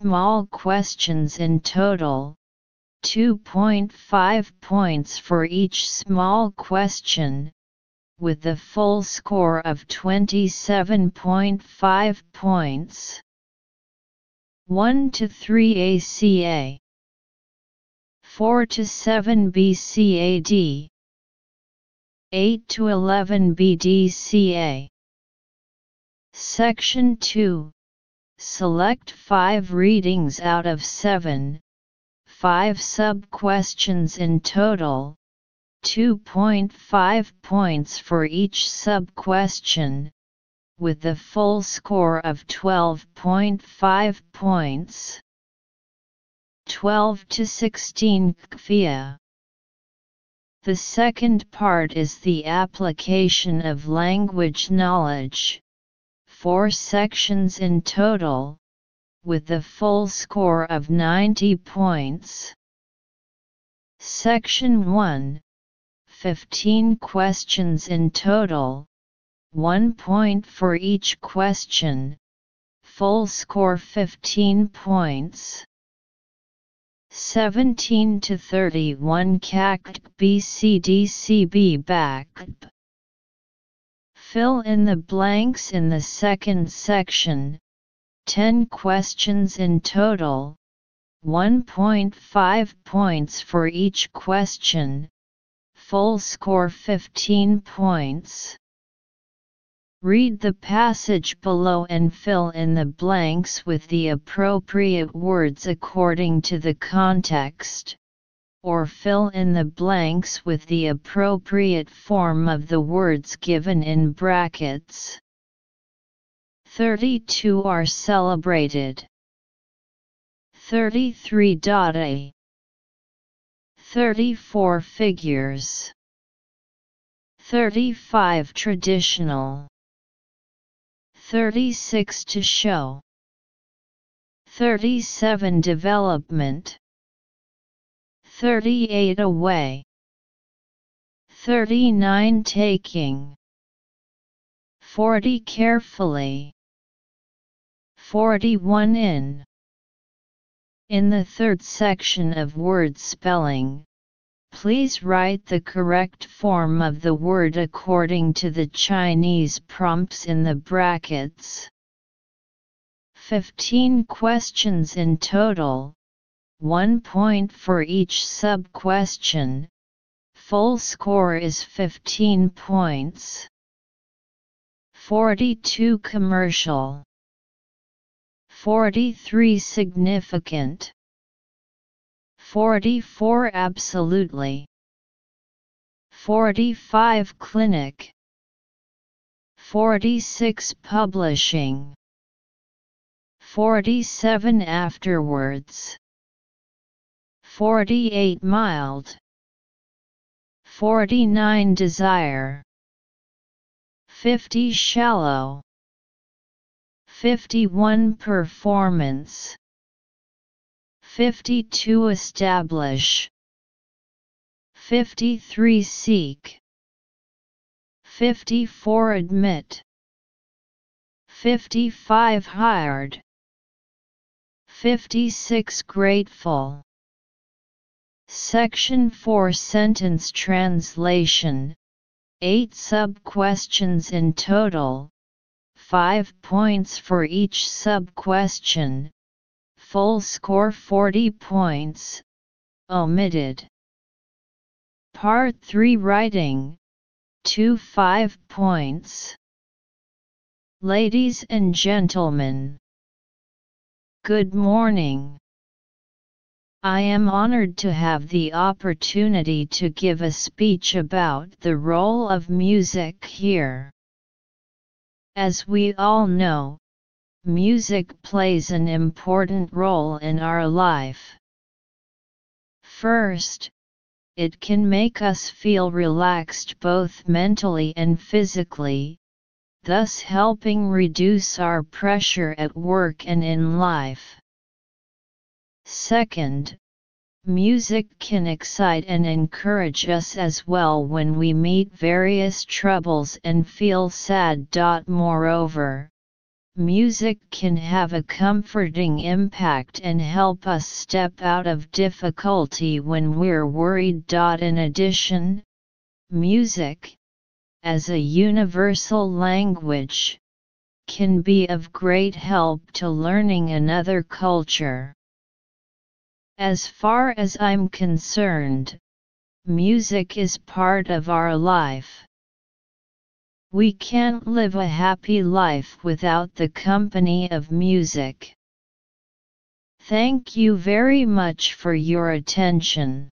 small questions in total, 2.5 points for each small question, with a full score of 27.5 points. 1 to 3 ACA 4 to 7 BCAD 8 to 11 BDCA Section 2 Select 5 readings out of 7 5 sub-questions in total 2.5 points for each sub-question with a full score of 12.5 points. 12 to 16 KFIA. The second part is the application of language knowledge. Four sections in total, with a full score of 90 points. Section 1 15 questions in total, one point for each question. Full score 15 points. 17 to 31 CACT BCDCB back. Fill in the blanks in the second section. 10 questions in total. 1.5 points for each question. Full score 15 points. Read the passage below and fill in the blanks with the appropriate words according to the context, or fill in the blanks with the appropriate form of the words given in brackets. 32 are celebrated. 33.a 34 figures. 35 traditional. 36 to show. 37 development 38 away. 39 taking. 40 carefully. 41 in. In the third section of word spelling Please write the correct form of the word according to the Chinese prompts in the brackets. 15 questions in total, 1 point for each sub-question, full score is 15 points. 42 commercial. 43 significant. 44 Absolutely. 45 Clinic. 46 Publishing. 47 Afterwards 48 Mild. 49 Desire. 50 Shallow. 51 Performance. 52 Establish. 53 Seek. 54 Admit. 55 Hired. 56 Grateful Section 4 Sentence Translation 8 sub-questions in total 5 points for each sub-question full score 40 points, omitted. Part 3 Writing, 2 5 points. Ladies and gentlemen, good morning. I am honored to have the opportunity to give a speech about the role of music here. As we all know, Music plays an important role in our life. First, it can make us feel relaxed both mentally and physically, thus helping reduce our pressure at work and in life. Second, music can excite and encourage us as well when we meet various troubles and feel sad. Moreover, music can have a comforting impact and help us step out of difficulty when we're worried. In addition, music, as a universal language, can be of great help to learning another culture. As far as I'm concerned, music is part of our life. We can't live a happy life without the company of music. Thank you very much for your attention.